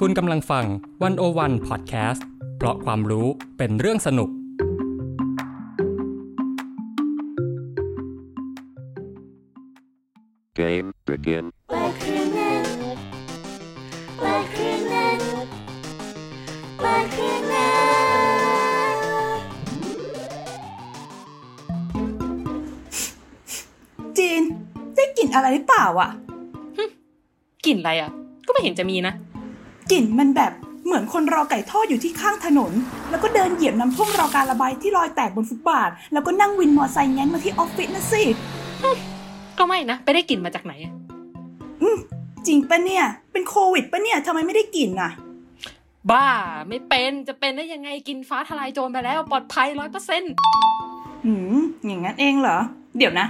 คุณกำลังฟังวันโอวันพอดแคสต์เพราะความรู้เป็นเรื่องสนุก Game begin. เปิดเครื่องเล่นเปิดเครื่องเล่นเปิดเครื่องเล่นจีนได้กลิ่นอะไรหรือเปล่าอะ กลิ่นอะไรอะ ก็ไม่เห็นจะมีนะ กลิ่นมันแบบเหมือนคนรอไก่ทอดอยู่ที่ข้างถนน แล้วก็เดินเหยียบน้ำท่วมรอการระบายที่รอยแตกบนฟุตบาท แล้วก็นั่งวินมอไซค์แง้นมาที่ออฟฟิศนะสิก็ไม่นะ ไปได้กลิ่นมาจากไหนอะอืมจริงปะเนี่ย เป็นโควิดปะเนี่ยทำไมไม่ได้กลิ่นอะ บ้าไม่เป็นจะเป็นได้ยังไงกินฟ้าทลายโจรไปแล้วปลอดภัยร้อยเปอร์เซ็นต์หืมอย่างนั้นเองเหรอ เดี๋ยวนะ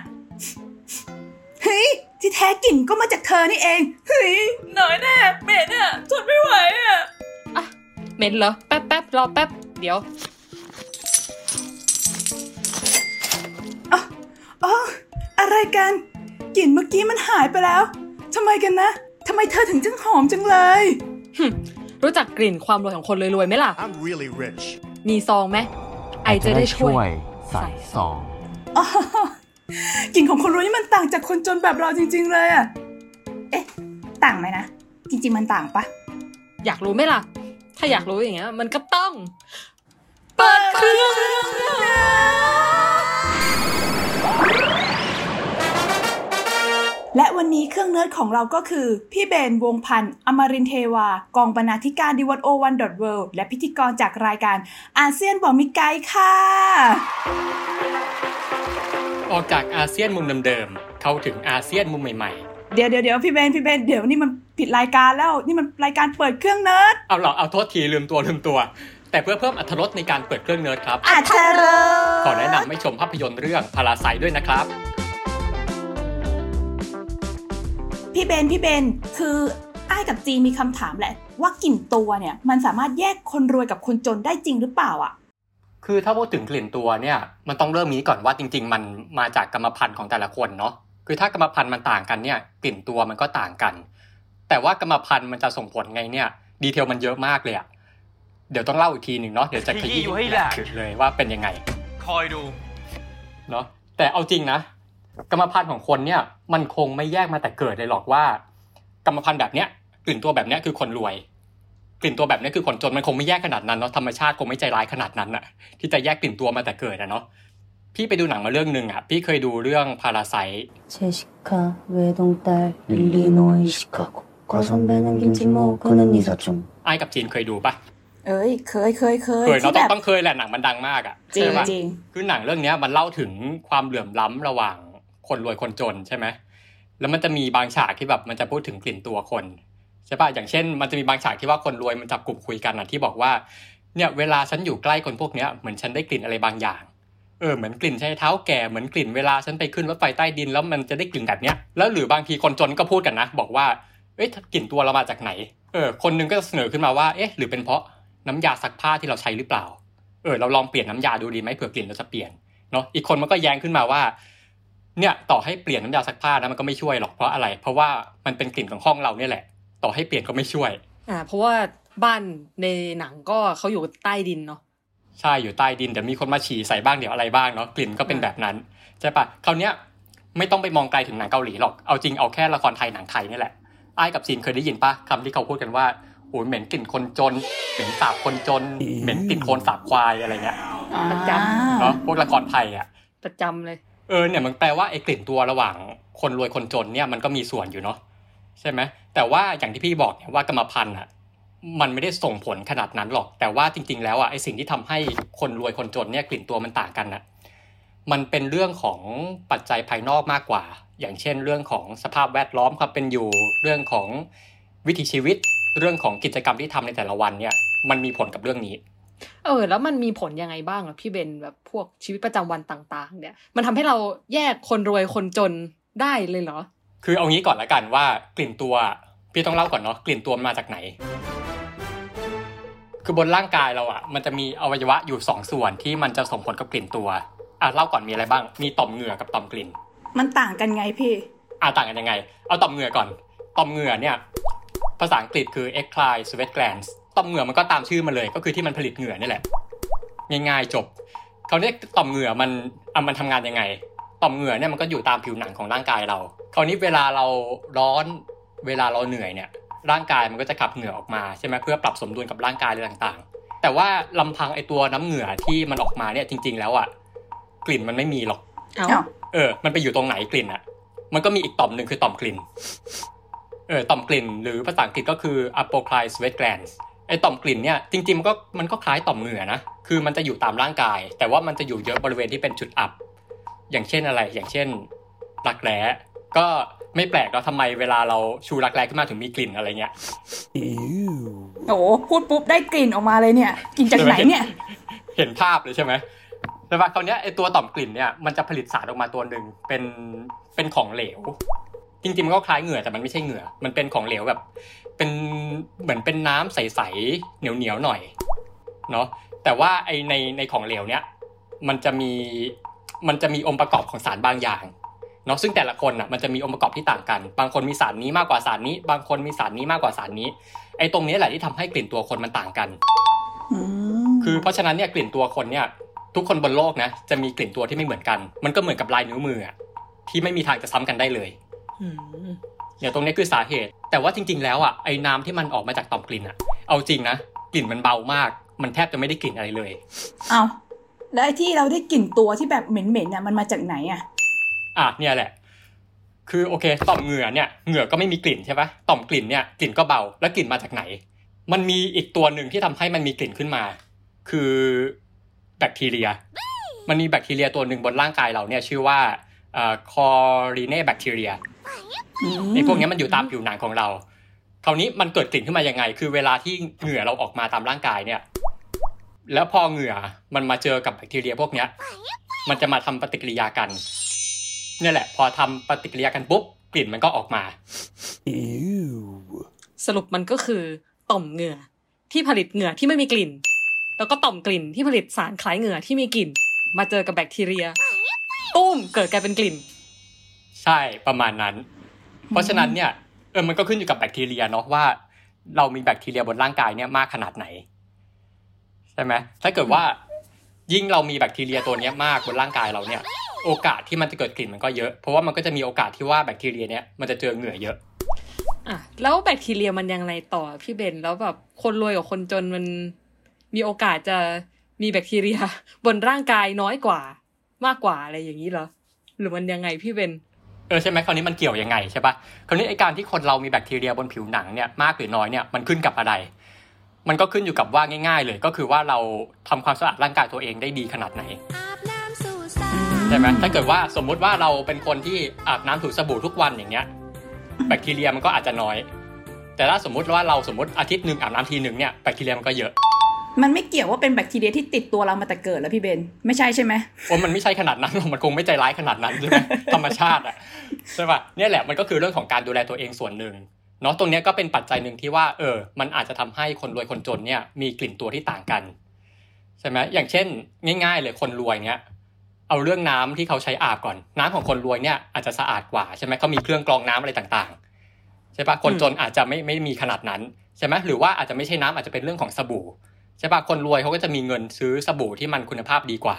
เฮ้ย ที่แท้กลิ่นก็มาจากเธอนี่เองเฮ้ยน้อยแน่เหม็นอะทนไม่ไหวอะอะเหม็นเหรอแป๊บแป๊บรอแป๊บเดี๋ยวอ๋ออะไรกันกลิ่นเมื่อกี้มันหายไปแล้วทำไมกันนะทำไมเธอถึงจังหอมจังเลยรู้จักกลิ่นความรวยของคนรวยๆไหมล่ะ I'm really rich. มีซองไหมไอจะได้ช่วย ใส่ซองอ๋อ กลิ่นของคนรวยนี่มันต่างจากคนจนแบบเราจริง ๆ เลยอะเอ๊ะ ต่างไหมนะ จริง ๆ มันต่างปะ อยากรู้ไหมล่ะ ถ้าอยากรู้อย่างเงี้ย มันก็ต้อง เปิดเครื่องและวันนี้เครื่องเนิร์ดของเราก็คือ พี่เบนวงพันธ์อมรินทร์เทวา กองบรรณาธิการ The One O One dot world และพิธีกรจากรายการอาเซียนบ่มีไกด์ค่ะ ออกจากอาเซียนมุมเดิมๆเข้าถึงอาเซียนมุมใหม่เดี๋ยวเดี๋ยวเดี๋ยวพี่เบนพี่เบนเดี๋ยวนี่มันผิดรายการแล้วนี่มันรายการเปิดเครื่องเนิร์ดๆเอาเหรอเอาโทษทีลืมตัวลืมตัว แต่เพื่อเพิ่มอรรถรสในการเปิดเครื่องเนิร์ดครับอาเธอร์ขอแนะนำให้ชมภาพยนตร์เรื่อง Parasite ด้วยนะครับ พี่เบนพี่เบนคืออ้ายกับจีมีคำถามแหละ ว่ากลิ่นตัวเนี่ยมันสามารถแยกคนรวยกับคนจนได้จริงหรือเปล่าอะ คือถ้าพูดถึงกลิ่นตัวเนี่ยมันต้องเริ่มนี้ก่อนว่าจริง ๆ มันมาจากกรรมพันธุ์ของแต่ละคนเนาะคือถ้ากรรมพันธุ์มันต่างกันเนี่ยกลิ่นตัวมันก็ต่างกัน แต่ว่ากรรมพันธุ์มันจะส่งผลไงเนี่ยดีเทลมันเยอะมากเลยอะเดี๋ยวต้องเล่าอีกทีหนึ่งเนาะเดี๋ยวจะขยี้ขยี้ไว้แหละเลยว่าเป็นยังไง คอยดูเนาะแต่เอาจริงนะกรรมพันธุ์ของคนเนี่ยมันคงไม่แยกมาแต่เกิดเลยหรอกว่า กรรมพันธุ์แบบเนี้ยกลิ่นตัวแบบเนี้ยคือคนรวย กลิ่นตัวแบบนี้คือคนจนมันคงไม่แยกขนาดนั้นเนาะธรรมชาติคงไม่ใจร้ายขนาดนั้นอะที่จะแยกกลิ่นตัวมาแต่เกิดอะเนาะพี่ไปดูหนังมาเรื่องหนึ่งอะพี่เคยดูเรื่องพาราไซเชชิกาเวดงตาลลิโนอิชิคาโกกอซอมเบนักับจีนเคยดูปะเอ้ยเคยเคยเคยเคยเราต้องต้องเคยแหละหนังมันดังมากอะจริงจริงคือหนังเรื่องนี้มันเล่าถึงความเหลื่อมล้ำระหว่างคนรวยคนจนใช่ไหมแล้วมันจะมีบางฉากที่แบบมันจะพูดถึงกลิ่นตัวคน ใช่ปะอย่างเช่น มันจะมีบางฉากที่ว่าคนรวยมันจับกลุ่มคุยกันอะที่บอกว่าเนี่ยเวลาฉันอยู่ใกล้คนพวกเนี้ยเหมือนฉันได้กลิ่นอะไรบางอย่างเออเหมือนกลิ่นใช้เท้าแก่เหมือนกลิ่นเวลาฉันไปขึ้นรถไฟใต้ดินแล้วมันจะได้กลิ่นแบบเนี้ยแล้วหรือบางทีคนจนก็พูดกันนะ บอกว่าเอ๊ะกลิ่นตัวเรามาจากไหนเออคนหนึงก็จะเสนอขึ้นมาว่าเอ๊ะหรือเป็นเพราะน้ำยาซักผ้าที่เราใช้หรือเปล่าเออเราลองเปลี่ยนน้ำยาดูดีไหมเผื่อกลิ่นเราจะเปลี่ยนเนาะอีกคนมันก็แย้งขึ้นมาว่าเนี่ยต่อให้เปลี่ยนน้ำยาซักผ้านะมันก็ไม่ช่วยหรอกเพราะอะไร เพราะว่ามันเป็นกลิ่นของห้องเราเนี่ยแหละ ต่อให้เปลี่ยนก็ไม่ช่วย อ่า เพราะว่าบ้านในหนังก็เขาอยู่ใต้ดินเนาะใช่อยู่ใต้ดินเดี๋ยวมีคนมาฉี่ใส่บ้างเดี๋ยวอะไรบ้างเนาะกลิ่นก็เป็นแบบนั้นใช่ปะคราวเนี้ยไม่ต้องไปมองไกลถึงหนังเกาหลีหรอกเอาจริงเอาแค่ละครไทยหนังไทยนี่แหละไอ้ายกับจีนเคยได้ยินปะคำที่เขาพูดกันว่าโอ้ยเหม็นกลิ่นคนจน เหม็นสาบคนจน เหม็นกลิ่นโคลนสาบควายอะไรเงี้ยประจเนาะพวกละครไทยอะประจำเลย เออเนี่ยมันแปลว่าไอ้กลิ่นตัวระหว่างคนรวยคนจนเนี่ยมันก็มีส่วนอยู่เนาะ ใช่ไหมแต่ว่าอย่างที่พี่บอกเนี่ยว่ากรรมพันธุ์อะมันไม่ได้ส่งผลขนาดนั้นหรอก แต่ว่าจริง ๆ แล้วอะไอ้สิ่งที่ทำให้คนรวยคนจนเนี่ยกลิ่นตัวมันต่างกันอะมันเป็นเรื่องของปัจจัยภายนอกมากกว่า อย่างเช่น เรื่องของสภาพแวดล้อมความเป็นอยู่เรื่องของวิถีชีวิต เรื่องของกิจกรรมที่ทำในแต่ละวันเนี่ย มันมีผลกับเรื่องนี้ เออ แล้วมันมีผลยังไงบ้างอะพี่เบนแบบพวกชีวิตประจำวันต่าง ๆ เนี่ย มันทำให้เราแยกคนรวยคนจนได้เลยเหรอ คือเอางี้ก่อนละกันว่ากลิ่นตัว พี่ต้องเล่าก่อนเนาะกลิ่นตัวมันมาจากไหน คือบนร่างกายเราอะมันจะมีอวัยวะอยู่สองส่วนที่มันจะส่งผลกับกลิ่นตัวอะเล่าก่อนมีอะไรบ้าง มีต่อมเหงื่อกับต่อมกลิ่น มันต่างกันไงพี่อะต่างกันยังไง เอาต่อมเหงื่อก่อนต่อมเหงื่อเนี่ยภาษาอังกฤษคือ eccrine sweat glands ต่อมเหงื่อมันก็ตามชื่อมันเลย ก็คือที่มันผลิตเหงื่อนี่แหละง่ายๆจบคราวนี้ต่อมเหงื่อมันอะมันทำงานยังไง ต่อมเหงื่อเนี่ยมันก็อยู่ตามผิวหนังของร่างกายเรา คราวนี้เวลาเราร้อนเวลาเราเหนื่อยเนี่ย ร่างกายมันก็จะขับเหงื่อออกมาใช่ไหมเพื่อปรับสมดุลกับร่างกายอะไรต่างๆ แต่ว่าลำพังไอตัวน้ำเหงื่อที่มันออกมาเนี่ยจริง ๆ แล้วอะกลิ่นมันไม่มีหรอกเอ้าอ้าวเออ มันไปอยู่ตรงไหนกลิ่นอะมันก็มีอีกต่อมหนึ่งคือต่อมกลิ่น เออ ต่อมกลิ่น หรือภาษาอังกฤษก็คือ apocrine sweat glands ไอต่อมกลิ่นเนี่ยจริงๆมันก็มันก็คล้ายต่อมเหงื่อนะ คือมันจะอยู่ตามร่างกาย แต่ว่ามันจะอยู่เยอะบริเวณที่เป็นจุดอับ อย่างเช่นอะไร อย่างเช่นรักแร้ก็ไม่แปลกแล้วทำไมเวลาเราชูรักแร้ขึ้นมาถึงมีกลิ่นอะไรเงี้ยโอ้โหพูดปุ๊บได้กลิ่นออกมาเลยเนี่ยกลิ่นจากไหนเนี่ย เห็นภาพเลยใช่ไหมแต่ว่าคราวเนี้ยไอตัวต่อมกลิ่นเนี่ยมันจะผลิตสารออกมาตัวหนึ่งเป็นเป็นของเหลว จริงๆมันก็คล้ายเหงื่อแต่มันไม่ใช่เหงื่อ มันเป็นของเหลวแบบ เป็นเหมือนเป็นน้ำใสๆเหนียวๆหน่อยเนาะแต่ว่าไอในในของเหลวเนี้ยมันจะมี มันจะมีองค์ประกอบของสารบางอย่างเนาะซึ่งแต่ละคนอะมันจะมีองค์ประกอบที่ต่างกัน บางคนมีสารนี้มากกว่าสารนี้ บางคนมีสารนี้มากกว่าสารนี้ ไอตรงนี้แหละที่ทำให้กลิ่นตัวคนมันต่างกันอืมคือเพราะฉะนั้นเนี่ยกลิ่นตัวคนเนี่ย ทุกคนบนโลกนะจะมีกลิ่นตัวที่ไม่เหมือนกัน มันก็เหมือนกับลายนิ้วมืออะที่ไม่มีทางจะซ้ำกันได้เลยอืมเนี่ยตรงนี้คือสาเหตุ แต่ว่าจริง ๆ แล้วอะไอ้น้ำที่มันออกมาจากต่อมกลิ่นอะ เอาจริงนะกลิ่นมันเบามาก มันแทบจะไม่ได้กลิ่นอะไรเลย เอา แล้วไอ้ที่เราได้กลิ่นตัวที่แบบเหม็นๆน่ะมันมาจากไหนอะอะเนี่ยแหละ คือโอเคต่อมเหงื่อเนี่ยเหงื่อก็ไม่มีกลิ่นใช่ปะต่อมกลิ่นเนี่ยกลิ่นก็เบาแล้วกลิ่นมาจากไหน มันมีอีกตัวหนึ่งที่ทำให้มันมีกลิ่นขึ้นมา คือแบคทีเรีย มันมีแบคทีเรียตัวหนึ่งบนร่างกายเราเนี่ยชื่อว่าคอรีเนแบคทีเรียอืมไอ้พวกเนี้ยมันอยู่ตามผิวหนังของเรา คราวนี้มันเกิดกลิ่นขึ้นมายังไง คือเวลาที่เหงื่อเราออกมาตามร่างกายเนี่ย แล้วพอเหงื่อมันมาเจอกับแบคทีเรียพวกเนี้ย มันจะมาทำปฏิกิริยากันเนี่ยแหละ พอทำปฏิกิริยากันปุ๊บกลิ่นมันก็ออกมาสรุปมันก็คือต่อมเหงื่อที่ผลิตเหงื่อที่ไม่มีกลิ่น แล้วก็ต่อมกลิ่นที่ผลิตสารคล้ายเหงื่อที่มีกลิ่น มาเจอกับแบคทีเรียตุ้มเกิดกลายเป็นกลิ่น ใช่ประมาณนั้น เพราะฉะนั้นเนี่ยเออมันก็ขึ้นอยู่กับแบคทีเรียเนาะว่า เรามีแบคทีเรียบนร่างกายเนี่ยมากขนาดไหน ใช่ไหมถ้าเกิดว่ายิ่งเรามีแบคทีเรียตัวเนี้ยมากบนร่างกายเราเนี่ย โอกาสที่มันจะเกิดกลิ่นมันก็เยอะ เพราะว่ามันก็จะมีโอกาสที่ว่าแบคทีเรียเนี้ยมันจะเจอเหงื่อเยอะอะแล้วแบคทีเรียมันยังไงต่อพี่เบนแล้วแบบคนรวยกับคนจนมันมีโอกาสจะมีแบคทีเรีย บนร่างกายน้อยกว่า มากกว่าอะไรอย่างนี้เหรอหรือมันยังไงพี่เบนเออใช่ไหมคราวนี้มันเกี่ยวยังไงใช่ปะคราวนี้ไอการที่คนเรามีแบคทีเรียบนผิวหนังเนี่ยมากหรือน้อยเนี่ยมันขึ้นกับอะไร มันก็ขึ้นอยู่กับว่าง่าย ๆ เลย ก็คือว่าเราทำความสะอาดร่างกายตัวเองได้ดีขนาดไหนอาบน้ำสู่สาใช่ไหมถ้าเกิดว่าสมมุติว่าเราเป็นคนที่อาบน้ำถูสบู่ทุกวันอย่างเงี้ย แบคทีเรียมันก็อาจจะน้อย แต่ถ้าสมมุติว่าเราสมมติอาทิตย์หนึ่งอาบน้ำทีหนึ่งเนี่ยแบคทีเรียมันก็เยอะ มันไม่เกี่ยวว่าเป็นแบคทีเรียที่ติดตัวเรามาแต่เกิดแล้วพี่เบน ไม่ใช่ใช่ไหมว่ามันไม่ใช่ขนาดนั้นหรอกมันคงไม่ใจร้ายขนาดนั้นใช่ไหมธรรมชาติอะใช่ป่ะเนี่ยแหละมันก็คือเรื่องของการดูแลตัวเองส่วนหนึ่ง เนาะตรงเนี้ยก็เป็นปัจจัยหนึ่งที่ว่าเออมันอาจจะทำให้คนรวยคนจนเนี่ยมีกลิ่นตัวที่ต่างกันใช่ไหมอย่างเช่น ง่ายๆเลยคนรวยเนี้ยเอาเรื่องน้ำที่เขาใช้อาบก่อน น้ำของคนรวยเนี่ยอาจจะสะอาดกว่าใช่ไหมเขามีเครื่องกรองน้ำอะไรต่างๆใช่ปะคนจนอาจจะไม่ไม่มีขนาดนั้นใช่ไหมหรือว่าอาจจะไม่ใช่น้ำอาจจะเป็นเรื่องของสบู่ใช่ปะคนรวยเขาก็จะมีเงินซื้อสบู่ที่มันคุณภาพดีกว่า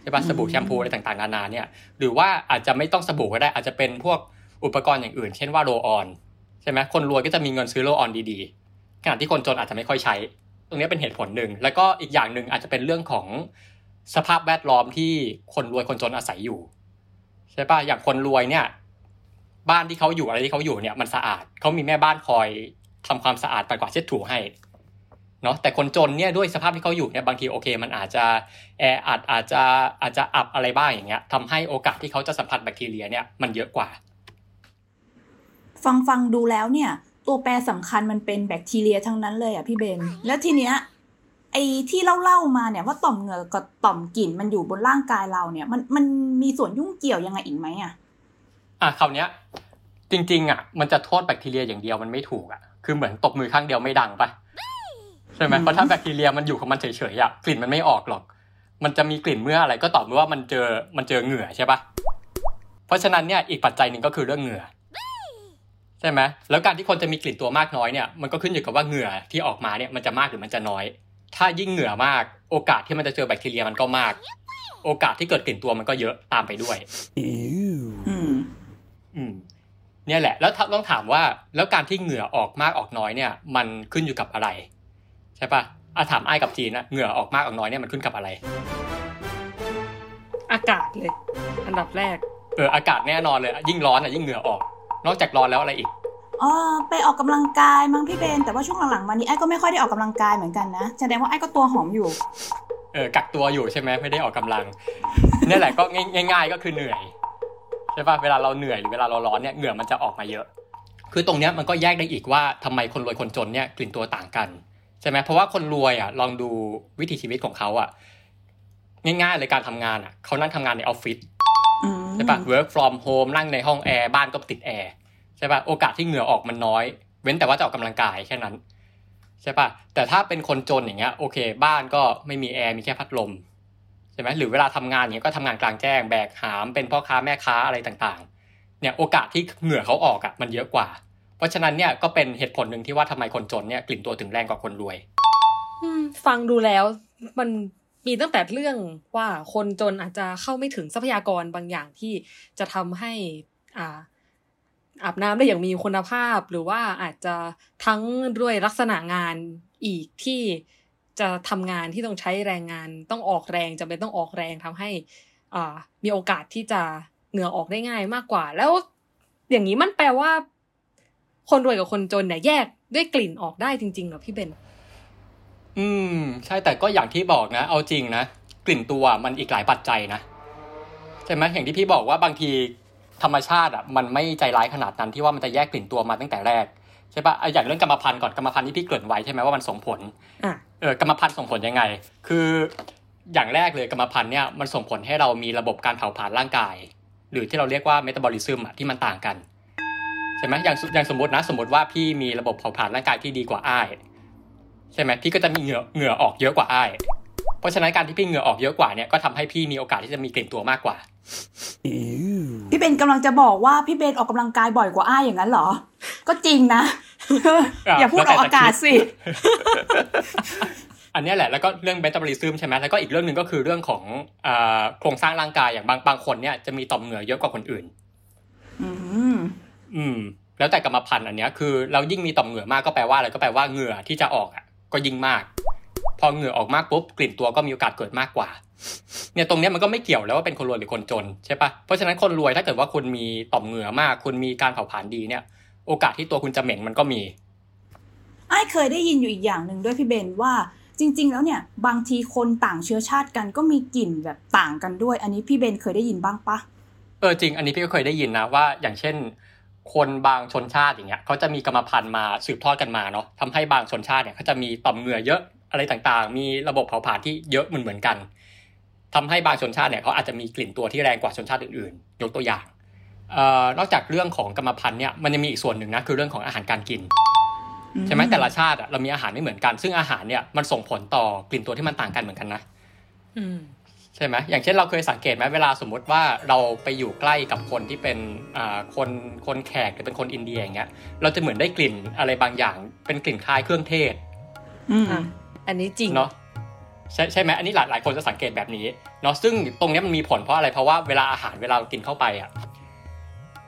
ใช่ปะสบู่แชมพูอะไรต่างๆนานาเนี่ย หรือว่าอาจจะไม่ต้องสบู่ก็ได้อาจจะเป็นพวกอุปกรณ์อย่างอื่น เช่นว่าโรลออนใช่ไหมคนรวยก็จะมีเงินซื้อโลออนดีๆ ขณะที่คนจนอาจจะไม่ค่อยใช้ ตรงนี้เป็นเหตุผลหนึ่ง แล้วก็อีกอย่างหนึ่งอาจจะเป็นเรื่องของสภาพแวดล้อมที่คนรวยคนจนอาศัยอยู่ ใช่ปะอย่างคนรวยเนี่ย บ้านที่เขาอยู่อะไรที่เขาอยู่เนี่ยมันสะอาดเขามีแม่บ้านคอยทำความสะอาดปัดกวาดเช็ดถูให้เนาะแต่คนจนเนี่ยด้วยสภาพที่เขาอยู่เนี่ยบางทีโอเค มันอาจจะแออัดอาจจะอาจจะอับอะไรบ้างอย่างเงี้ยทำให้โอกาสที่เขาจะสัมผัสแบคทีเรียเนี่ยมันเยอะกว่า ฟังฟังดูแล้วเนี่ย ตัวแปรสำคัญมันเป็นแบคทีเรียทั้งนั้นเลยอะพี่เบน แล้วทีเนี้ยไอ้ที่เล่าเล่าๆมาเนี่ยว่าต่อมเหงื่อกับต่อมกลิ่นมันอยู่บนร่างกายเราเนี่ย มันมันมีส่วนยุ่งเกี่ยวยังไงอีกไหมอะอะคราวเนี้ย จริงๆอะมันจะโทษแบคทีเรียอย่างเดียวมันไม่ถูกอะคือเหมือนตบมือข้างเดียวไม่ดังปะใช่ไหมอืมเพราะถ้าแบคทีเรียมันอยู่ของมันเฉยๆอะกลิ่นมันไม่ออกหรอก มันจะมีกลิ่นเมื่ออะไรก็ต่อเมื่อว่ามันเจอมันเจอเหงื่อใช่ปะเพราะฉะนั้นเนี่ยอีกปัจจัยหนึ่งก็คือเรื่องเหงื่อ ใช่ไหมแล้วการที่คนจะมีกลิ่นตัวมากน้อยเนี่ยมันก็ขึ้นอยู่กับว่าเหงื่อที่ออกมาเนี่ยมันจะมากหรือมันจะน้อย ถ้ายิ่งเหงื่อมาก โอกาสที่มันจะเจอแบคทีเรียมันก็มาก โอกาสที่เกิดกลิ่นตัวมันก็เยอะตามไปด้วยอืมอืมเนี่ยแหละ แล้วถ้าต้องถามว่าแล้วการที่เหงื่อออกมากออกน้อยเนี่ย มันขึ้นอยู่กับอะไร ใช่ปะอะถามไอ้กับจีนนะเหงื่อออกมากออกน้อยเนี่ยมันขึ้นกับอะไร อากาศเลย อันดับแรก เอออากาศแน่นอนเลย ยิ่งร้อนอะยิ่งเหงื่อออก นอกจากร้อนแล้วอะไรอีกอ๋อไปออกกำลังกายมั้งพี่เบนแต่ว่าช่วงหลังๆมานี้ไอ้ก็ไม่ค่อยได้ออกกำลังกายเหมือนกันนะแสดงว่าไอ้ก็ตัวหอมอยู่เออกักตัวอยู่ใช่ไหมไม่ได้ออกกำลังเนี่ยแหละก็ง่าย ๆ ก็คือเหนื่อยใช่ป่ะเวลาเราเหนื่อยหรือเวลาเราร้อนเนี่ยเหงื่อมันจะออกมาเยอะ คือตรงเนี้ยมันก็แยกได้อีกว่าทำไมคนรวยคนจนเนี่ยกลิ่นตัวต่างกันใช่ไหมเพราะว่าคนรวยอะลองดูวิถีชีวิตของเขาอะง่ายๆเลยการทำงานอะเขานั่งทำงานในออฟฟิศอืม ใช่ปะ work from home นั่งในห้องแอร์บ้านก็ติดแอร์ใช่ปะโอกาสที่เหงื่อออกมันน้อย เว้นแต่ว่าจะออกกำลังกายแค่นั้นใช่ปะแต่ถ้าเป็นคนจนอย่างเงี้ยโอเค บ้านก็ไม่มีแอร์มีแค่พัดลมใช่ไหมหรือเวลาทำงานอย่างเงี้ยก็ทำงานกลางแจ้งแบกหามเป็นพ่อค้าแม่ค้าอะไรต่างๆ เนี่ยโอกาสที่เหงื่อเขาออกอะมันเยอะกว่า เพราะฉะนั้นเนี่ยก็เป็นเหตุผลหนึ่งที่ว่าทำไมคนจนเนี่ยกลิ่นตัวถึงแรงกว่าคนรวยอืมฟังดูแล้วมัน มีตั้งแต่เรื่องว่าคนจนอาจจะเข้าไม่ถึงทรัพยากรบางอย่างที่จะทำให้อ่าอาบน้ำได้อย่างมีคุณภาพ หรือว่าอาจจะทั้งด้วยลักษณะงานอีกที่จะทำงานที่ต้องใช้แรงงานต้องออกแรงจำเป็นต้องออกแรงทำให้อ่ามีโอกาสที่จะเหงื่อออกได้ง่ายมากกว่า แล้วอย่างนี้มันแปลว่า คนรวยกับคนจนเนี่ยแยกด้วยกลิ่นออกได้จริงๆเหรอพี่เบน อืม ใช่แต่ก็อย่างที่บอกนะ เอาจริงนะ กลิ่นตัวมันอีกหลายปัจจัยนะใช่ไหมอย่างที่พี่บอกว่าบางทีธรรมชาติอะมันไม่ใจร้ายขนาดนั้นที่ว่ามันจะแยกกลิ่นตัวมาตั้งแต่แรกใช่ปะอะอย่างเรื่องกรรมพันธุ์ก่อนกรรมพันธุ์ที่พี่เกริ่นไว้ใช่ไหมว่ามันส่งผลอะเออกรรมพันธุ์ส่งผลยังไง คืออย่างแรกเลยกรรมพันธุ์เนี่ยมันส่งผลให้เรามีระบบการเผาผลาญร่างกาย หรือที่เราเรียกว่าเมตาบอลิซึมอะที่มันต่างกันใช่ไหมอย่างอย่างสมมตินะสมมติว่าพี่มีระบบเผาผลาญร่างกายที่ดีกว่าอ้าย ใช่ไหมพี่ก็จะมีเหงื่อเหงื่อออกเยอะกว่าอ้ายเพราะฉะนั้นการที่พี่เหงื่อออกเยอะกว่าเนี่ยก็ทำให้พี่มีโอกาสที่จะมีกลิ่นตัวมากกว่าพี่เบนกำลังจะบอกว่าพี่เบนออกกำลังกายบ่อยกว่าอ้ายอย่างนั้นเหรอ ก็จริงนะ อย่าพูดออกอากาศสิ อันเนี้ยแหละแล้วก็เรื่องเบตาบอลิซึมใช่ไหมแล้วก็อีกเรื่องหนึ่งก็คือเรื่องของอ่าโครงสร้างร่างกายอย่างบางบางคนเนี่ยจะมีต่อมเหงื่อเยอะกว่าคนอื่น อืมอืม แล้วแต่กรรมพันธุ์อันเนี้ยคือ เรายิ่งมีต่อมเหงื่อมากก็แปลว่าอะไรก็แปลว่าเหงื่อที่จะออกอะ ก็ยิ่งมาก พอเหงื่อออกมากปุ๊บกลิ่นตัวก็มีโอกาสเกิดมากกว่า เนี่ยตรงเนี้ยมันก็ไม่เกี่ยวแล้วว่าเป็นคนรวยหรือคนจนใช่ปะเพราะฉะนั้นคนรวยถ้าเกิดว่าคุณมีต่อมเหงื่อมาก คุณมีการเผาผลาญดีเนี่ย โอกาสที่ตัวคุณจะเหม็นมันก็มีไอ้ายเคยได้ยินอยู่อีกอย่างหนึ่งด้วยพี่เบนว่าจริง ๆ แล้วเนี่ยบางทีคนต่างเชื้อชาติกันก็มีกลิ่นแบบต่างกันด้วย อันนี้พี่เบนเคยได้ยินบ้างปะเออจริง อันนี้พี่ก็เคยได้ยินนะว่า อย่างเช่น คนบางชนชาติอย่างเงี้ยเขาจะมีกรรมพันธุ์มาสืบทอดกันมาเนาะทำให้บางชนชาติเนี่ยเขาจะมีต่อมเหงื่อเยอะอะไรต่างๆ มีระบบเผาผลาญที่เยอะเหมือนเหมือนกันทำให้บางชนชาติเนี่ยเขาอาจจะมีกลิ่นตัวที่แรงกว่าชนชาติอื่นๆ ยกตัวอย่างเอ่อนอกจากเรื่องของกรรมพันธุ์เนี่ยมันยังมีอีกส่วนหนึ่งนะคือเรื่องของอาหารการกินใช่ไหมแต่ละชาติอะเรามีอาหารไม่เหมือนกัน ซึ่งอาหารเนี่ยมันส่งผลต่อกลิ่นตัวที่มันต่างกันเหมือนกันนะอืม ใช่ไหมอย่างเช่นเราเคยสังเกตไหมเวลาสมมุติว่าเราไปอยู่ใกล้กับคนที่เป็นอ่าคนคนแขกหรือเป็นคนอินเดียอย่างเงี้ย เราจะเหมือนได้กลิ่นอะไรบางอย่างเป็นกลิ่นคล้ายเครื่องเทศ อืมอะอันนี้จริงเนาะใช่ใช่ไหมอันนี้หลายหลายคนจะสังเกตแบบนี้เนาะซึ่งตรงเนี้ยมันมีผลเพราะอะไรเพราะว่าเวลาอาหารเวลาเรากินเข้าไปอะ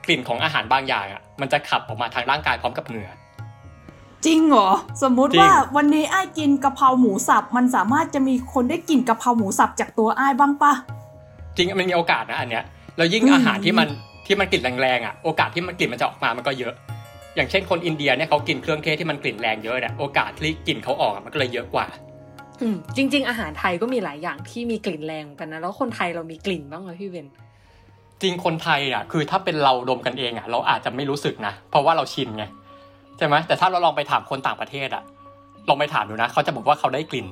กลิ่นของอาหารบางอย่างอะมันจะขับออกมาทางร่างกายพร้อมกับเหงื่อ จริงเหรอ สมมุติจริงว่าวันนี้ไอ้ายกินกะเพราหมูสับ มันสามารถจะมีคนได้กลิ่นกะเพราหมูสับจากตัวไอ้ายบ้างปะจริงมันมีโอกาสนะอันเนี้ยแล้วยิ่งอืมอาหารที่มันที่มันกลิ่นแรงๆอะโอกาสที่มันกลิ่นมันจะออกมามันก็เยอะ อย่างเช่นคนอินเดียเนี่ยเขากินเครื่องเทศที่มันกลิ่นแรงเยอะเนี่ยโอกาสที่กลิ่นเขาออกอะมันก็เลยเยอะกว่าอืมจริง ๆ อาหารไทยก็มีหลายอย่างที่มีกลิ่นแรงเหมือนกันนะแล้วคนไทยเรามีกลิ่นบ้างไหมพี่เบนจริงคนไทยอะคือถ้าเป็นเราดมกันเองอะ เราอาจจะไม่รู้สึกนะเพราะว่าเราชินไง ใช่ไหมแต่ถ้าเราลองไปถามคนต่างประเทศอะลองไปถามดูนะเขาจะบอกว่าเขาได้กลิ่น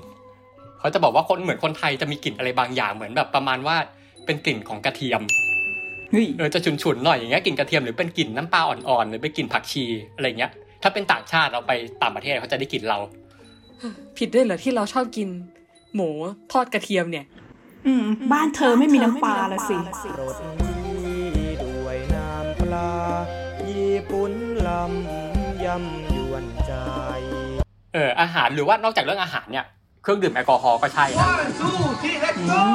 เขาจะบอกว่าคนเหมือนคนไทยจะมีกลิ่นอะไรบางอย่างเหมือนแบบประมาณว่าเป็นกลิ่นของกระเทียมเฮ้ยเออจะฉุนๆหน่อยอย่างเงี้ยกลิ่นกระเทียมหรือเป็นกลิ่นน้ำปลาอ่อนๆหรือเป็นกลิ่นผักชีอะไรเงี้ย ถ้าเป็นต่างชาติเราไปต่างประเทศเขาจะได้กลิ่นเรา ผิดด้วยเหรอที่เราชอบกิน หมูทอดกระเทียมเนี่ย อืม บ้านเธอไม่มีน้ำปลาละสิรสดีด้วยน้ำปลาญี่ปุ่นเราำย่ำยวนใจเอออาหารหรือว่านอกจากเรื่องอาหารเนี่ยเครื่องดื่มแอลกอฮอล์ก็ใช่นะ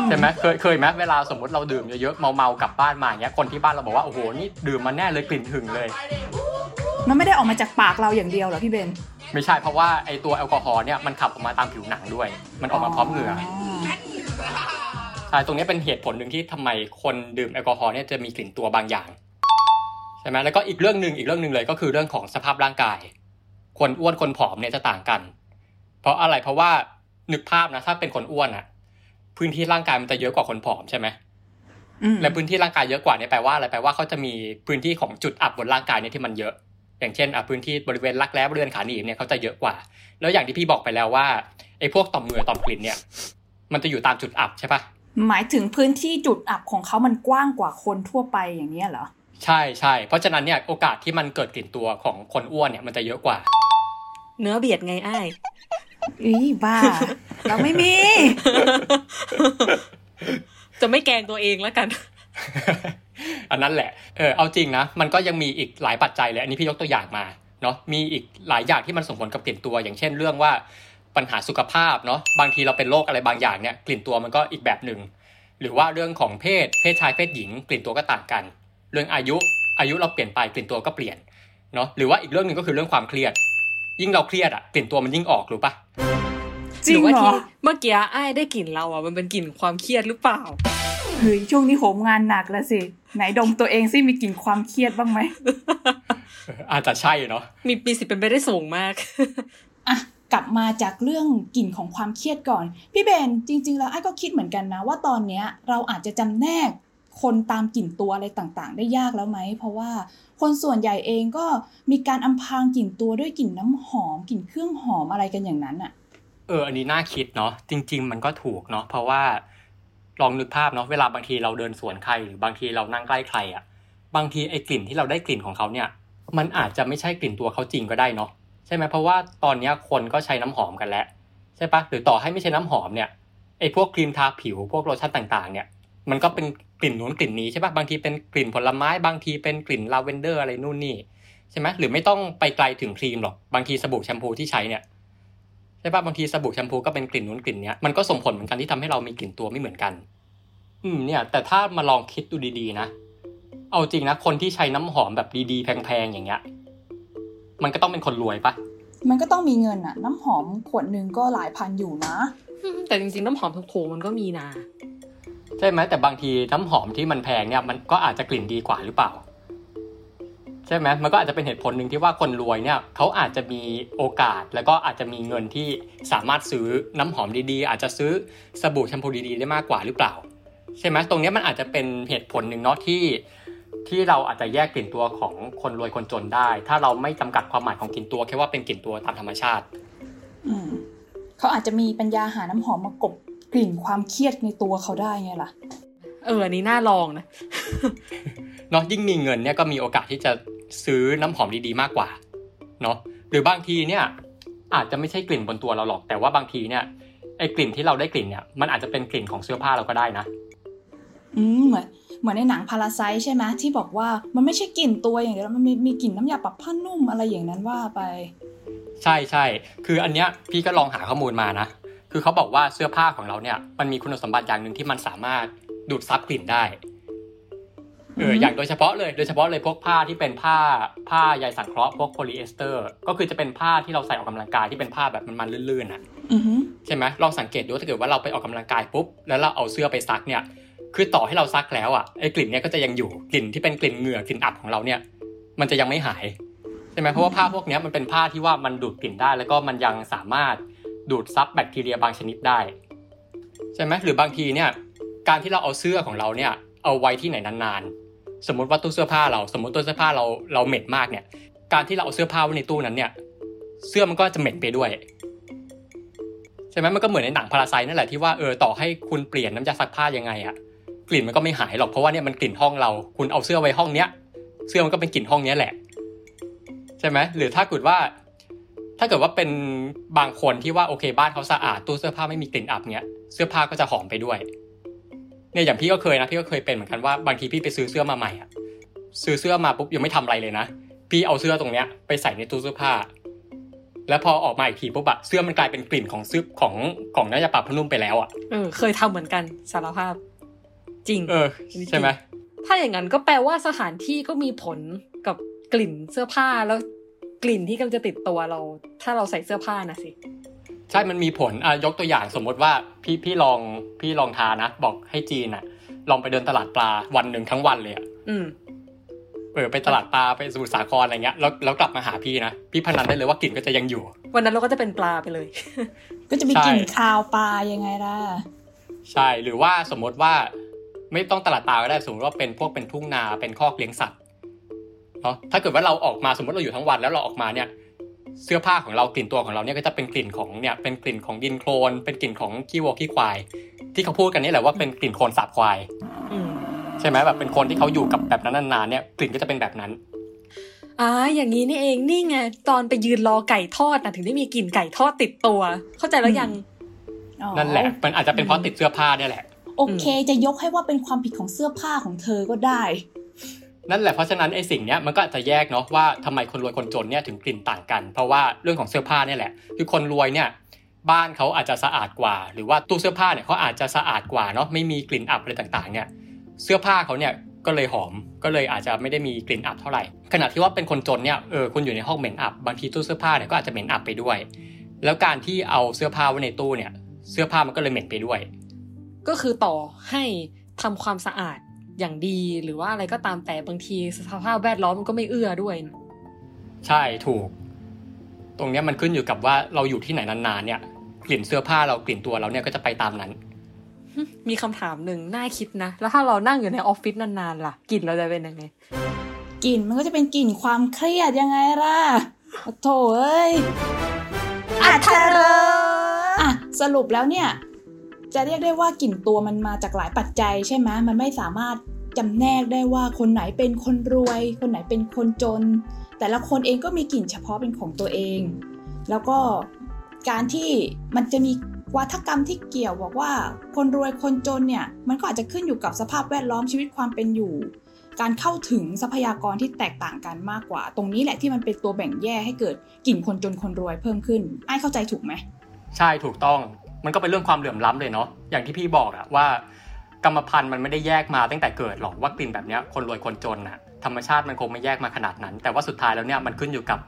ใช่ไหมเคยเคยไหมเวลาสมมติเราดื่มเยอะๆเมาๆกลับบ้านมาอย่างเงี้ยคนที่บ้านเราบอกว่าโอ้โหนี่ดื่มมาแน่เลยกลิ่นหึงเลย มันไม่ได้ออกมาจากปากเราอย่างเดียวเหรอพี่เบนไม่ใช่เพราะว่าไอตัวแอลกอฮอล์เนี่ยมันขับออกมาตามผิวหนังด้วย มันออกมาพร้อมเหงื่อใช่ตรงนี้เป็นเหตุผลหนึ่งที่ทำไมคนดื่มแอลกอฮอล์เนี่ยจะมีกลิ่นตัวบางอย่างใช่ไหมแล้วก็อีกเรื่องหนึ่งอีกเรื่องหนึ่งเลยก็คือเรื่องของสภาพร่างกาย คนอ้วนคนผอมเนี่ยจะต่างกัน เพราะอะไรเพราะว่านึกภาพนะถ้าเป็นคนอ้วนอะพื้นที่ร่างกายมันจะเยอะกว่าคนผอมใช่ไหมอืมและพื้นที่ร่างกายเยอะกว่าเนี่ยแปลว่าอะไรแปลว่าเขาจะมีพื้นที่ของจุดอับบนร่างกายเนี่ยที่มันเยอะ อย่างเช่นอะพื้นที่บริเวณรักแร้บริเวณขาหนีบเนี่ยเขาจะเยอะกว่า แล้วอย่างที่พี่บอกไปแล้วว่าไอ้พวกต่อมเหงื่อต่อมกลิ่นเนี่ย มันจะอยู่ตามจุดอับใช่ปะหมายถึงพื้นที่จุดอับของเขามันกว้างกว่าคนทั่วไปอย่างเนี้ยเหรอใช่ใช่เพราะฉะนั้นเนี่ยโอกาสที่มันเกิดกลิ่นตัวของคนอ้วนเนี่ยมันจะเยอะกว่า เนื้อเบียดไงอ้ายอีบ้า เราไม่มี จะไม่แกล้งตัวเองแล้วกัน อันนั้นแหละ เออเอาจริงนะ มันก็ยังมีอีกหลายปัจจัยเลยอันนี้พี่ยกตัวอย่างมาเนาะมีอีกหลายอย่างที่มันส่งผลกับกลิ่นตัว อย่างเช่นเรื่องว่าปัญหาสุขภาพเนาะบางทีเราเป็นโรคอะไรบางอย่างเนี่ยกลิ่นตัวมันก็อีกแบบหนึ่งหรือว่าเรื่องของเพศเพศชายเพศหญิง กลิ่นตัวก็ต่างกัน เรื่องอายุอายุเราเปลี่ยนไปกลิ่นตัวก็เปลี่ยนเนาะหรือว่าอีกเรื่องหนึ่งก็คือเรื่องความเครียด ยิ่งเราเครียดอะกลิ่นตัวมันยิ่งออกรู้ปะจริงหรือว่าเหรอที่เมื่อกี้อ้ายได้กลิ่นเราอะมันเป็นกลิ่นความเครียดหรือเปล่าเฮ้ยช่วงนี้โหมงานหนักแล้วสิ ไหนดมตัวเองสิมีกลิ่นความเครียดบ้างไหมเอออาจจะใช่เนาะมีมีสิทธิ์เป็นไปได้สูงมากอะกลับมาจากเรื่องกลิ่นของความเครียดก่อน พี่เบนจริง ๆ แล้วไอ้ก็คิดเหมือนกันนะ ว่าตอนเนี้ยเราอาจจะจำแนก คนตามกลิ่นตัวอะไรต่างๆ ได้ยากแล้วไหม เพราะว่าคนส่วนใหญ่เองก็มีการอำพรางกลิ่นตัวด้วยกลิ่นน้ำหอมกลิ่นเครื่องหอมอะไรกันอย่างนั้นอะเออ อันนี้น่าคิดเนาะจริง ๆ มันก็ถูกเนาะเพราะว่าลองนึกภาพเนาะเวลาบางทีเราเดินสวนใครหรือบางทีเรานั่งใกล้ใครอะ่ะบางทีไอ้กลิ่นที่เราได้กลิ่นของเขาเนี่ย มันอาจจะไม่ใช่กลิ่นตัวเขาจริงก็ได้เนาะใช่ไหมเพราะว่าตอนนี้คนก็ใช้น้ำหอมกันแล้วใช่ปะหรือต่อให้ไม่ใช่น้ำหอมเนี่ยไอ้พวกครีมทาผิวพวกโลชั่นต่างๆ เนี่ย มันก็เป็นกลิ่นนู้นกลิ่นนี้ใช่ปะบางทีเป็นกลิ่นผลไม้ บางทีเป็นกลิ่นลาเวนเดอร์อะไรนู่นนี่ใช่ไหมหรือไม่ต้องไปไกลถึงครีมหรอกบางทีสบู่แชมพูที่ใช้เนี่ยใช่ป่ะบางทีสบู่แชมพูก็เป็นกลิ่นนู้นกลิ่นเนี้ยมันก็ส่งผลเหมือนกันที่ทำให้เรามีกลิ่นตัวไม่เหมือนกัน อืมเนี่ย แต่ถ้ามาลองคิดดูดีๆนะเอาจริงนะคนที่ใช้น้ำหอมแบบดีๆ แพงๆอย่างเงี้ย มันก็ต้องเป็นคนรวยปะมันก็ต้องมีเงินอะน้ำหอมขวดหนึ่งก็หลายพันอยู่นะแต่จริงๆน้ำหอมถูกๆมันก็มีนะ ใช่ไหมแต่บางทีน้ำหอมที่มันแพงเนี่ยมันก็อาจจะกลิ่นดีกว่าหรือเปล่า ใช่ไหมมันก็อาจจะเป็นเหตุผลหนึ่งที่ว่าคนรวยเนี่ยเขาอาจจะมีโอกาสแล้วก็อาจจะมีเงินที่สามารถซื้อน้ำหอมดีๆ อาจจะซื้อสบู่แชมพูดีๆ ได้มากกว่าหรือเปล่า ใช่ไหมตรงนี้มันอาจจะเป็นเหตุผลหนึ่งเนาะที่ที่เราอาจจะแยกกลิ่นตัวของคนรวยคนจนได้ ถ้าเราไม่จำกัดความหมายของกลิ่นตัวแค่ว่าเป็นกลิ่นตัวตามธรรมชาติ อืมเขาอาจจะมีปัญญาหาน้ำหอมมากบ กลิ่นความเครียดในตัวเขาได้ไงล่ะ เอออันนี้น่าลองนะเนาะยิ่งมีเงินเนี่ยก็มีโอกาสที่จะซื้อน้ำหอมดีๆมากกว่าเนาะหรือบางทีเนี่ยอาจจะไม่ใช่กลิ่นบนตัวเราหรอก แต่ว่าบางทีเนี่ยไอ้กลิ่นที่เราได้กลิ่นเนี่ยมันอาจจะเป็นกลิ่นของเสื้อผ้าเราก็ได้นะอืมเหมือนเหมือนในหนัง Parasite ใช่ไหมที่บอกว่ามันไม่ใช่กลิ่นตัวอย่างเดียวมันมีมีกลิ่นน้ำยาปรับผ้านุ่มอะไรอย่างนั้นว่าไป ใช่ใช่คืออันเนี้ยพี่ก็ลองหาข้อมูลมานะ คือเขาบอกว่าเสื้อผ้าของเราเนี่ยมันมีคุณสมบัติอย่างหนึ่งที่มันสามารถดูดซับกลิ่นได้เอออืมอย่างโดยเฉพาะเลยโดยเฉพาะเลยพวกผ้าที่เป็นผ้าผ้าใยสังเคราะห์พวกโพลีเอสเตอร์ ก็คือจะเป็นผ้าที่เราใส่ออกกำลังกายที่เป็นผ้าแบบมันๆลื่นๆอะอือหือใช่ไหมลองสังเกตดูถ้าเกิดว่าเราไปออกกำลังกายปุ๊บแล้วเราเอาเสื้อไปซักเนี่ย คือต่อให้เราซักแล้วอะไอ้กลิ่นเนี่ยก็จะยังอยู่กลิ่นที่เป็นกลิ่นเหงื่อกลิ่นอับของเราเนี่ย มันจะยังไม่หายใช่ไหมเพราะว่าผ้าพวกเนี้ยมันเป็นผ้าที่ว่ามันดูดกลิ่นได้ แล้วก็มันยังสามารถ ดูดซับแบคทีเรียบางชนิดได้ ใช่ไหมหรือบางทีเนี่ยการที่เราเอาเสื้อของเราเนี่ยเอาไว้ที่ไหนนานๆ สมมติว่าตู้เสื้อผ้าเรา สมมติตู้เสื้อผ้าเราเราเหม็นมากเนี่ย การที่เราเอาเสื้อผ้าไว้ในตู้นั้นเนี่ย เสื้อมันก็จะเหม็นไปด้วยใช่ไหมมันก็เหมือนในหนังพาราไซนั่นแหละที่ว่าเออต่อให้คุณเปลี่ยนน้ำยาซักผ้ายังไงอะกลิ่นมันก็ไม่หายหรอกเพราะว่าเนี่ยมันกลิ่นห้องเรา คุณเอาเสื้อไว้ห้องเนี้ย เสื้อมันก็เป็นกลิ่นห้องเนี้ยแหละ ใช่ไหมหรือถ้าเกิดว่า ถ้าเกิดว่าเป็นบางคนที่ว่าโอเคบ้านเขาสะอาดตู้เสื้อผ้าไม่มีกลิ่นอับเนี้ยเสื้อผ้าก็จะหอมไปด้วยเนี่ยอย่างพี่ก็เคยนะพี่ก็เคยเป็นเหมือนกันว่าบางทีพี่ไปซื้อเสื้อมาใหม่อะซื้อเสื้อมาปุ๊บยังไม่ทำอะไรเลยนะพี่เอาเสื้อตรงเนี้ยไปใส่ในตู้เสื้อผ้า แล้วพอออกมาอีกทีปุ๊บอะเสื้อมันกลายเป็นกลิ่นของซึบของของน้ำยาปรับผ้านุ่มไปแล้วอะเออเคยทำเหมือนกันสารภาพ จริง เออใช่ไหมถ้าอย่างนั้นก็แปลว่าสถานที่ก็มีผลกับกลิ่นเสื้อผ้าแล้ว กลิ่นที่กำลังจะติดตัวเรา ถ้าเราใส่เสื้อผ้านะสิ ใช่มันมีผลอะยกตัวอย่างสมมติว่าพี่พี่ลองพี่ลองทานะ บอกให้จีนอะลองไปเดินตลาดปลาวันหนึ่งทั้งวันเลยอะอืมเออไปตลาดปลาไปสมุทรสาครอะไรเงี้ยแล้วแล้วกลับมาหาพี่นะพี่พนันได้เลยว่ากลิ่นก็จะยังอยู่ วันนั้นเราก็จะเป็นปลาไปเลย ก็จะมีใช่กลิ่นคาวปลายังไงล่ะใช่หรือว่าสมมติว่า ไม่ต้องตลาดปลาก็ได้สมมติว่าเป็นพวกเป็นทุ่งนาเป็นคอกเลี้ยงสัตว์ เนาะถ้าเกิดว่าเราออกมาสมมติเราอยู่ทั้งวันแล้วเราออกมาเนี่ยเสื้อผ้าของเรากลิ่นตัวของเราเนี่ยก็จะเป็นกลิ่นของเนี่ยเป็นกลิ่นของดินโคลน เป็นกลิ่นของขี้วัวขี้ควาย ที่เขาพูดกันนี่แหละว่าเป็นกลิ่นโคลนสาบควายอืมใช่ไหมแบบเป็นคนที่เขาอยู่กับแบบนั้นนานๆเนี่ยกลิ่นก็จะเป็นแบบนั้นอ่าอย่างนี้นี่เองนี่ไงตอนไปยืนรอไก่ทอดนะถึงได้มีกลิ่นไก่ทอดติดตัว เข้าใจแล้วยังอ๋อนั่นแหละ มันอาจจะเป็นเพราะติดเสื้อผ้าเนี่ยแหละ โอเค จะยกให้ว่าเป็นความผิดของเสื้อผ้าของเธอก็ได้ นั่นแหละเพราะฉะนั้นไอ้สิ่งเนี้ยมันก็อาจจะแยกเนาะว่าทำไมคนรวยคนจนเนี่ยถึงกลิ่นต่างกัน เพราะว่าเรื่องของเสื้อผ้าเนี่ยแหละ คือคนรวยเนี่ยบ้านเขาอาจจะสะอาดกว่า หรือว่าตู้เสื้อผ้าเนี่ยเขาอาจจะสะอาดกว่าเนาะไม่มีกลิ่นอับอะไรต่างๆ เนี่ยเสื้อผ้าเขาเนี่ยก็เลยหอมก็เลยอาจจะไม่ได้มีกลิ่นอับเท่าไหร่ขณะที่ว่าเป็นคนจนเนี่ยเออคุณอยู่ในห้องเหม็นอับบางทีตู้เสื้อผ้าเนี่ยก็อาจจะเหม็นอับไปด้วย แล้วการที่เอาเสื้อผ้าไว้ในตู้เนี่ย เสื้อผ้ามันก็เลยเหม็นไปด้วย ก็คือต่อให้ทำความสะอาด อย่างดีหรือว่าอะไรก็ตามแต่บางทีสภาพแวดล้อมมันก็ไม่เอื้อด้วยนะใช่ถูก ตรงเนี้ยมันขึ้นอยู่กับว่าเราอยู่ที่ไหนนานๆเนี่ย กลิ่นเสื้อผ้าเรากลิ่นตัวเราเนี่ยก็จะไปตามนั้น มีคำถามหนึ่งน่าคิดนะ แล้วถ้าเรานั่งอยู่ในออฟฟิศนานๆล่ะกลิ่นเราจะเป็นยังไงกลิ่นมันก็จะเป็นกลิ่นความเครียดยังไงล่ะโถเอ้ยอาจจะอะสรุปแล้วเนี่ย จะเรียกได้ว่ากลิ่นตัวมันมาจากหลายปัจจัยใช่ไหมมันไม่สามารถจำแนกได้ว่าคนไหนเป็นคนรวย คนไหนเป็นคนจน แต่ละคนเองก็มีกลิ่นเฉพาะเป็นของตัวเอง แล้วก็การที่มันจะมีวัฒกรรมที่เกี่ยวบอกว่าคนรวยคนจนเนี่ยมันก็อาจจะขึ้นอยู่กับสภาพแวดล้อมชีวิตความเป็นอยู่ การเข้าถึงทรัพยากรที่แตกต่างกันมากกว่า ตรงนี้แหละที่มันเป็นตัวแบ่งแยกให้เกิดกลิ่นคนจนคนรวยเพิ่มขึ้นไอ้เข้าใจถูกไหมใช่ถูกต้อง มันก็เป็นเรื่องความเหลื่อมล้ำเลยเนาะอย่างที่พี่บอกอะว่ากรรมพันธุ์มันไม่ได้แยกมาตั้งแต่เกิดหรอกว่ากลิ่นแบบนี้คนรวยคนจนอะธรรมชาติมันคงไม่แยกมาขนาดนั้น แต่ว่าสุดท้ายแล้วเนี่ยมันขึ้นอยู่กับ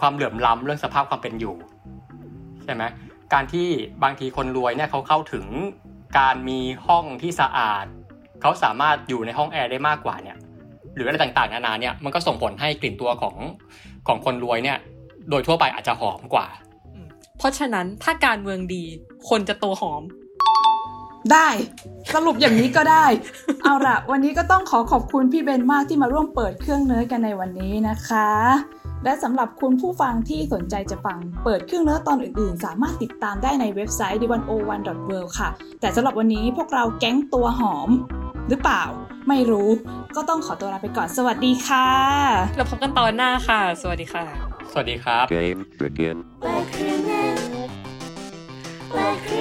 ความเหลื่อมล้ำเรื่องสภาพความเป็นอยู่ใช่ไหมการที่บางทีคนรวยเนี่ยเขาเข้าถึงการมีห้องที่สะอาด เขาสามารถอยู่ในห้องแอร์ได้มากกว่าเนี่ยหรืออะไรต่างๆนานาเนี่ยมันก็ส่งผลให้กลิ่นตัวของของคนรวยเนี่ยโดยทั่วไปอาจจะหอมกว่า เพราะฉะนั้นถ้าการเมืองดี คนจะตัวหอม ได้สรุปอย่างนี้ก็ได้ เอาละวันนี้ก็ต้องขอขอบคุณพี่เบนมากที่มาร่วมเปิดเครื่องเนื้อกันในวันนี้นะคะ และสำหรับคุณผู้ฟังที่สนใจจะฟังเปิดเครื่องเนื้อตอนอื่นๆ สามารถติดตามได้ในเว็บไซต์ d 1 o 1 w o r l d ค่ะ แต่สำหรับวันนี้พวกเราแก๊งตัวหอม หรือเปล่า ไม่รู้ ก็ต้องขอตัวลาไปก่อนสวัสดีค่ะแล้วพบกันตอนหน้าค่ะ สวัสดีค่ะ สวัสดีครับ Game begin. เปิดเค like